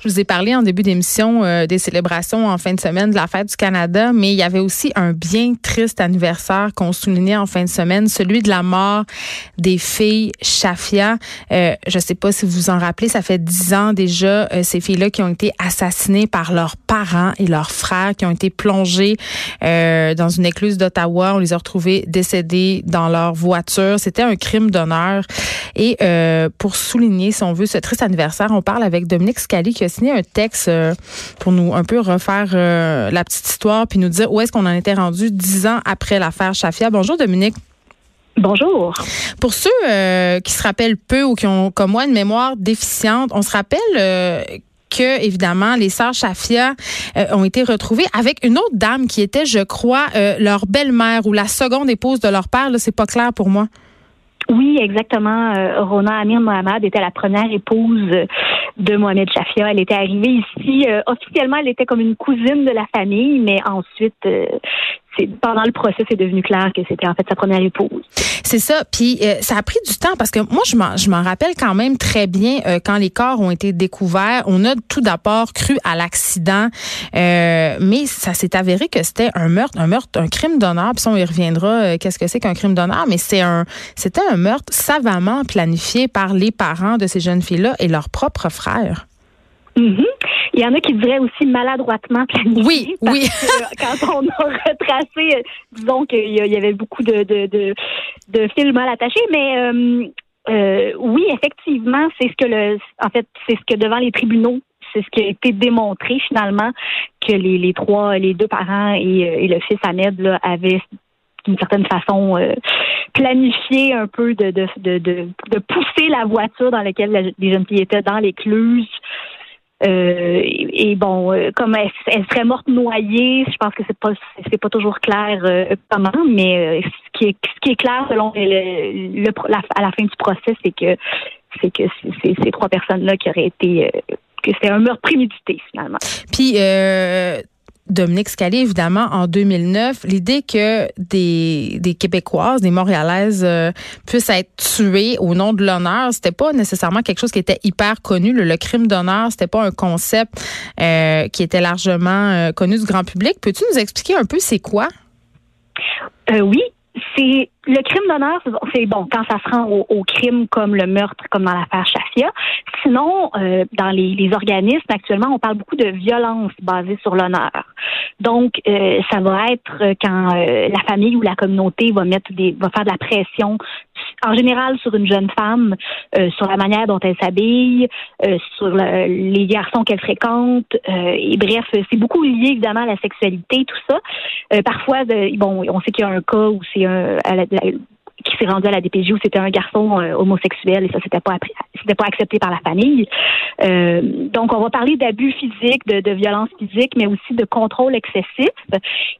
Je vous ai parlé en début d'émission euh, des célébrations en fin de semaine de la fête du Canada, mais il y avait aussi un bien triste anniversaire qu'on soulignait en fin de semaine, celui de la mort des filles Shafia. Euh, je sais pas si vous vous en rappelez, ça fait dix ans déjà euh, ces filles-là qui ont été assassinées par leurs parents et leurs frères, qui ont été plongés euh, dans une écluse d'Ottawa. On les a retrouvées décédées dans leur voiture. C'était un crime d'honneur. Et pour souligner, si on veut, ce triste anniversaire, on parle avec Dominique Scali qui signé un texte euh, pour nous un peu refaire euh, la petite histoire puis nous dire où est-ce qu'on en était rendu dix ans après l'affaire Chafia. Bonjour Dominique. Bonjour. Pour ceux euh, qui se rappellent peu ou qui ont comme moi une mémoire déficiente, on se rappelle que évidemment les sœurs Chafia ont été retrouvées avec une autre dame qui était, je crois, leur belle-mère ou la seconde épouse de leur père. Là, c'est pas clair pour moi. Oui, exactement. Rona Amir Mohamed était la première épouse de Mohamed Chafia. Elle était arrivée ici euh, officiellement, elle était comme une cousine de la famille, mais ensuite, euh, pendant le procès, c'est devenu clair que c'était en fait sa première épouse. C'est ça. Puis euh, ça a pris du temps parce que moi, je m'en, rappelle quand même très bien quand les corps ont été découverts. On a tout d'abord cru à l'accident, mais ça s'est avéré que c'était un meurtre, un meurtre, un crime d'honneur. Puis on y reviendra. qu'est-ce que c'est qu'un crime d'honneur Mais c'est un, c'était un meurtre savamment planifié par les parents de ces jeunes filles-là et leurs propres frères. Mm-hmm. Il y en a qui diraient aussi maladroitement planifié. Oui, oui. quand on a retracé, euh, disons qu'il y avait beaucoup de, de, de, de fils mal attachés, mais euh, euh, oui, effectivement, c'est ce que le, en fait, c'est ce que devant les tribunaux, c'est ce qui a été démontré finalement que les, les trois, les deux parents et, le fils Ahmed là, avaient d'une certaine façon planifié un peu de, de, de, de, pousser la voiture dans laquelle les jeunes filles étaient dans l'écluse. Euh, et, bon, euh, comme elle, serait morte noyée, je pense que c'est pas c'est pas toujours clair euh, comment, mais euh, ce qui est clair selon à la fin du procès, c'est que c'est que ces trois personnes là qui auraient été que c'est un meurtre prémédité finalement. Puis Dominique Scali, évidemment, en 2009, l'idée que des, des Québécoises, des Montréalaises euh, puissent être tuées au nom de l'honneur, c'était pas nécessairement quelque chose qui était hyper connu. Le, crime d'honneur, c'était pas un concept euh, qui était largement euh, connu du grand public. Peux-tu nous expliquer un peu c'est quoi? oui, c'est le crime d'honneur, c'est bon quand ça se rend au, crime comme le meurtre, comme dans l'affaire Chafia. Sinon, euh, dans les, les, organismes actuellement, on parle beaucoup de violence basée sur l'honneur. Donc, euh, ça va être quand euh, la famille ou la communauté va mettre des, va faire de la pression en général sur une jeune femme, euh, sur la manière dont elle s'habille, euh, sur les garçons qu'elle fréquente. Euh, et bref, c'est beaucoup lié évidemment à la sexualité, tout ça. parfois, bon, on sait qu'il y a un cas où c'est un you know qui s'est rendu à la DPJ où c'était un garçon homosexuel et ça c'était pas c'était pas accepté par la famille. donc on va parler d'abus physiques, de, de violence physique, mais aussi de contrôle excessif.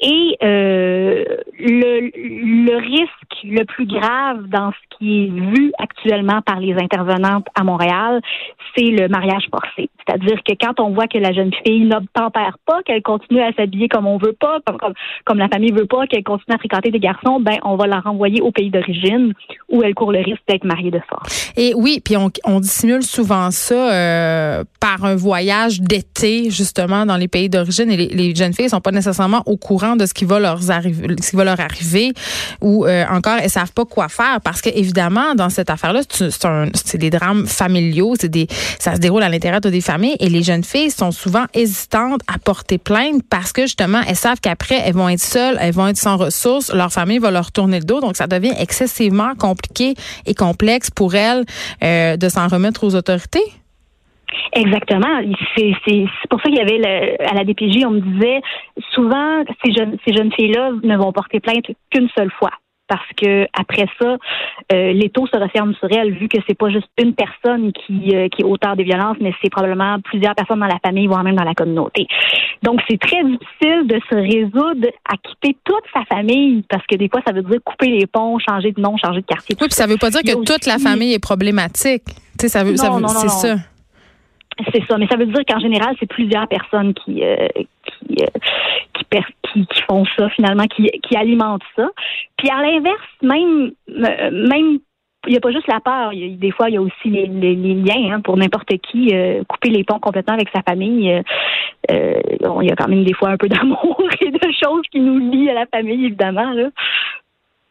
Et le, le risque le plus grave dans ce qui est vu actuellement par les intervenantes à Montréal, c'est le mariage forcé. C'est-à-dire que quand on voit que la jeune fille n'obtempère pas, qu'elle continue à s'habiller comme on veut pas, comme, comme, la famille veut pas, qu'elle continue à fréquenter des garçons, ben on va la renvoyer au pays d'origine origine où elle court le risque d'être mariée de force. Et oui, puis on, on dissimule souvent ça euh, par un voyage d'été justement dans les pays d'origine. Et les, jeunes filles sont pas nécessairement au courant de ce qui va leur arriver, ce qui va leur arriver ou euh, encore elles savent pas quoi faire parce que évidemment dans cette affaire-là c'est des drames familiaux, c'est des ça se déroule à l'intérieur de des familles et les jeunes filles sont souvent hésitantes à porter plainte parce que justement elles savent qu'après elles vont être seules, elles vont être sans ressources, leur famille va leur tourner le dos. Donc ça devient excessivement compliqué et complexe pour elles euh, de s'en remettre aux autorités? Exactement. C'est pour ça qu'il y avait à la DPJ, on me disait souvent ces jeunes ces jeunes filles-là ne vont porter plainte qu'une seule fois parce que après ça, euh, les taux se referment sur elles, vu que c'est pas juste une personne qui, euh, qui est auteur des violences, mais c'est probablement plusieurs personnes dans la famille, voire même dans la communauté. Donc, c'est très difficile de se résoudre à quitter toute sa famille, parce que des fois, ça veut dire couper les ponts, changer de nom, changer de quartier. Oui, puis ça veut pas dire que toute la famille est problématique. Tu sais, ça veut, ça veut c'est ça. C'est ça, mais ça veut dire qu'en général, c'est plusieurs personnes qui, euh, qui, qui, font ça finalement, qui, qui alimentent ça. Puis à l'inverse, même même il n'y a pas juste la peur. des fois, il y a aussi les, liens hein, pour n'importe qui. Euh, couper les ponts complètement avec sa famille. Euh, euh, il y a quand même des fois un peu d'amour et de choses qui nous lient à la famille, évidemment. Là.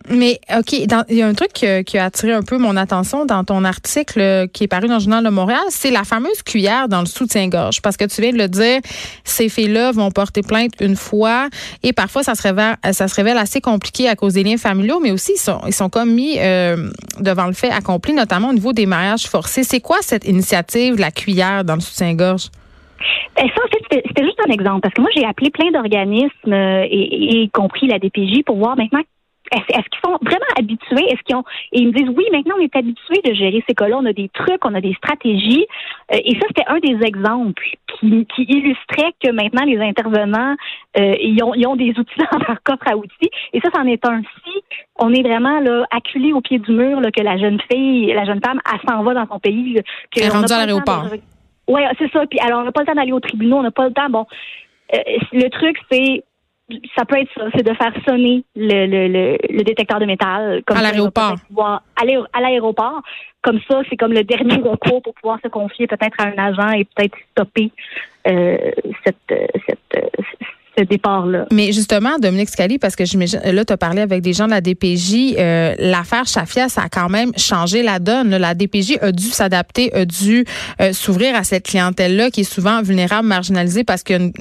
Mais OK, il y a un truc qui, a attiré un peu mon attention dans ton article euh, qui est paru dans le Journal de Montréal, c'est la fameuse cuillère dans le soutien-gorge. Parce que tu viens de le dire, ces filles-là vont porter plainte une fois et parfois ça se révèle, ça se révèle assez compliqué à cause des liens familiaux, mais aussi ils sont, comme mis euh, devant le fait accompli, notamment au niveau des mariages forcés. C'est quoi cette initiative, la cuillère dans le soutien-gorge? Ben, ça, c'était juste un exemple, parce que moi, j'ai appelé plein d'organismes, euh, et, y compris la DPJ, pour voir maintenant est-ce qu'ils sont vraiment habitués? Est-ce qu'ils ont et ils me disent oui, maintenant on est habitués de gérer ces cas-là, on a des trucs, on a des stratégies. Euh, et ça, c'était un des exemples qui, qui illustrait que maintenant les intervenants euh, ils, ont, ils ont des outils dans leur coffre à outils. Et ça, c'en est un si on est vraiment là acculé au pied du mur là, que la jeune fille, la jeune femme, elle s'en va dans son pays. elle est rendue à l'aéroport. Oui, c'est ça. Puis alors on n'a pas le temps d'aller au tribunal, on n'a pas le temps. Bon, euh, le truc, c'est ça peut être ça, c'est de faire sonner le, le, le, détecteur de métal. Comme à l'aéroport. Aller à l'aéroport. Comme ça, c'est comme le dernier recours pour pouvoir se confier peut-être à un agent et peut-être stopper euh, cette, cette, Mais justement, Dominique Scali, parce que là, tu as parlé avec des gens de la DPJ, euh, l'affaire Chafia, ça a quand même changé la donne. La DPJ a dû s'adapter, a dû euh, s'ouvrir à cette clientèle-là qui est souvent vulnérable, marginalisée parce qu'il y a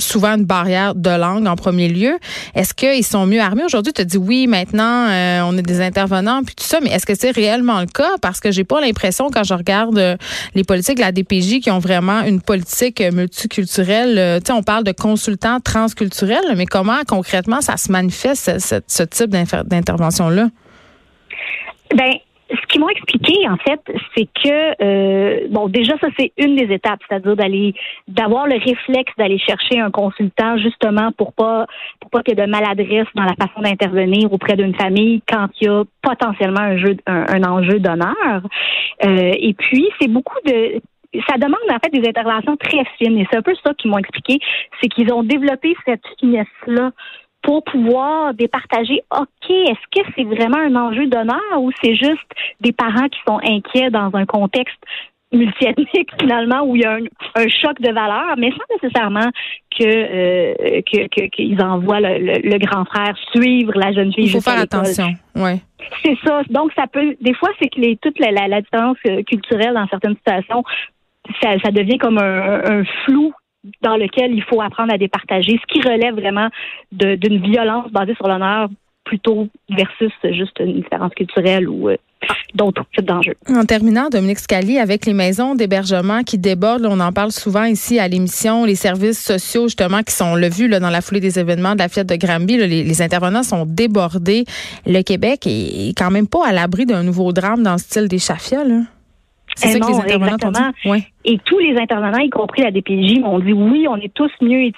souvent une barrière de langue en premier lieu. Est-ce qu'ils sont mieux armés? Aujourd'hui? Tu as dit oui, maintenant, euh, on est des intervenants, puis tout ça, mais est-ce que c'est réellement le cas? Parce que j'ai pas l'impression, quand je regarde les politiques de la DPJ, qui ont vraiment une politique multiculturelle. tu sais, on parle de consultants trans culturelle, mais comment concrètement ça se manifeste, ce, type d'intervention-là? Ben, ce qu'ils m'ont expliqué, en fait, c'est que euh, bon, déjà ça c'est une des étapes, c'est-à-dire d'aller d'avoir le réflexe d'aller chercher un consultant justement pour pas pour pas qu'il y ait de maladresse dans la façon d'intervenir auprès d'une famille quand il y a potentiellement un jeu un, enjeu d'honneur. Euh, et puis c'est beaucoup de ça demande en fait des interventions très fines. Et c'est un peu ça qu'ils m'ont expliqué, c'est qu'ils ont développé cette finesse-là pour pouvoir départager, OK, est-ce que c'est vraiment un enjeu d'honneur ou c'est juste des parents qui sont inquiets dans un contexte multiethnique finalement où il y a un, choc de valeur, mais sans nécessairement que euh, qu'ils envoient le, grand frère suivre la jeune fille. Il faut faire attention, ouais. C'est ça. Donc ça peut, des fois, c'est que les, toute la, la, la différence euh, culturelle dans certaines situations ça, devient comme un, flou dans lequel il faut apprendre à départager, ce qui relève vraiment d'une violence basée sur l'honneur plutôt versus juste une différence culturelle ou euh, d'autres types d'enjeux. En terminant, Dominique Scali, avec les maisons d'hébergement qui débordent, on en parle souvent ici à l'émission, les services sociaux justement qui sont le vu là, dans la foulée des événements de la fête de Granby, les, intervenants sont débordés. Le Québec est, quand même pas à l'abri d'un nouveau drame dans le style des Chafia. Là. C'est ça que les intervenants ont dit? Et tous les intervenants, y compris la DPJ, m'ont dit oui, on est tous mieux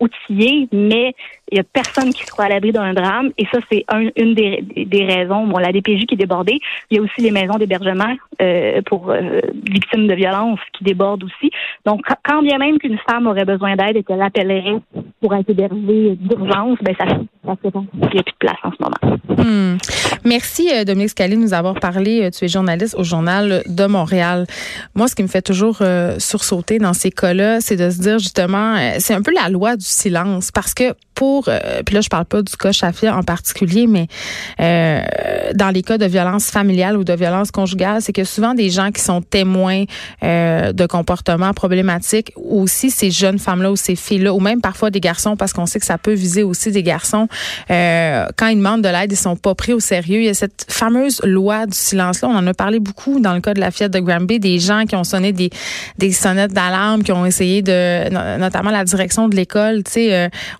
outillés, mais il y a personne qui se à l'abri d'un drame. Et ça, c'est une des, des, raisons. Bon, la DPJ qui est débordée. Il y a aussi les maisons d'hébergement euh, pour euh, victimes de violences qui débordent aussi. Donc, quand bien même qu'une femme aurait besoin d'aide et qu'elle appellerait pour être hébergée d'urgence, ben ça, ça fait qu'il n'y a plus de place en ce moment. Hmm. Merci, euh, Dominique Scali, de nous avoir parlé. Tu es journaliste au Journal de Montréal. Moi, ce qui me fait toujours sursauter dans ces cas-là, c'est de se dire justement, c'est un peu la loi du silence parce que pour, euh, puis là je parle pas du cas Chafia en particulier, mais dans les cas de violence familiale ou de violence conjugale, c'est que souvent des gens qui sont témoins de comportements problématiques, aussi ces jeunes femmes-là ou ces filles-là, ou même parfois des garçons, parce qu'on sait que ça peut viser aussi des garçons, quand ils demandent de l'aide, ils sont pas pris au sérieux. Il y a cette fameuse loi du silence-là, on en a parlé beaucoup dans le cas de la fillette de Granby, des gens qui ont sonné des des sonnettes d'alarme qui ont essayé de, notamment la direction de l'école, tu sais,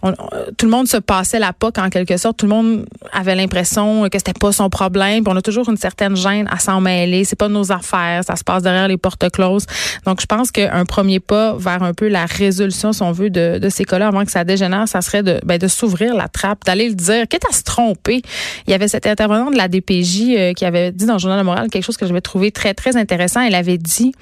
euh, tout le monde se passait la POC en quelque sorte. Tout le monde avait l'impression que c'était pas son problème. Puis on a toujours une certaine gêne à s'en mêler. C'est pas nos affaires. Ça se passe derrière les portes closes. Donc je pense qu'un premier pas vers un peu la résolution, si on veut, de, de ces cas-là avant que ça dégénère, ça serait de, ben, de s'ouvrir la trappe, d'aller le dire. Quitte à se tromper. Il y avait cet intervenant de la DPJ euh, qui avait dit dans le journal de Montréal quelque chose que j'avais trouvé très très intéressant. Elle avait dit,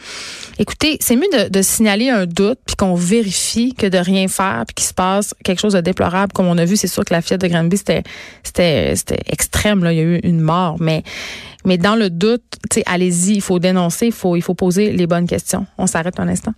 écoutez, c'est mieux de, signaler un doute puis qu'on vérifie que de rien faire puis qu'il se passe quelque chose de déplorable Comme on a vu, c'est sûr que la fillette de Granby, c'était, c'était, c'était extrême. Là. Il y a eu une mort, mais, mais dans le doute, allez-y, il faut dénoncer, il faut, il faut poser les bonnes questions. On s'arrête un instant.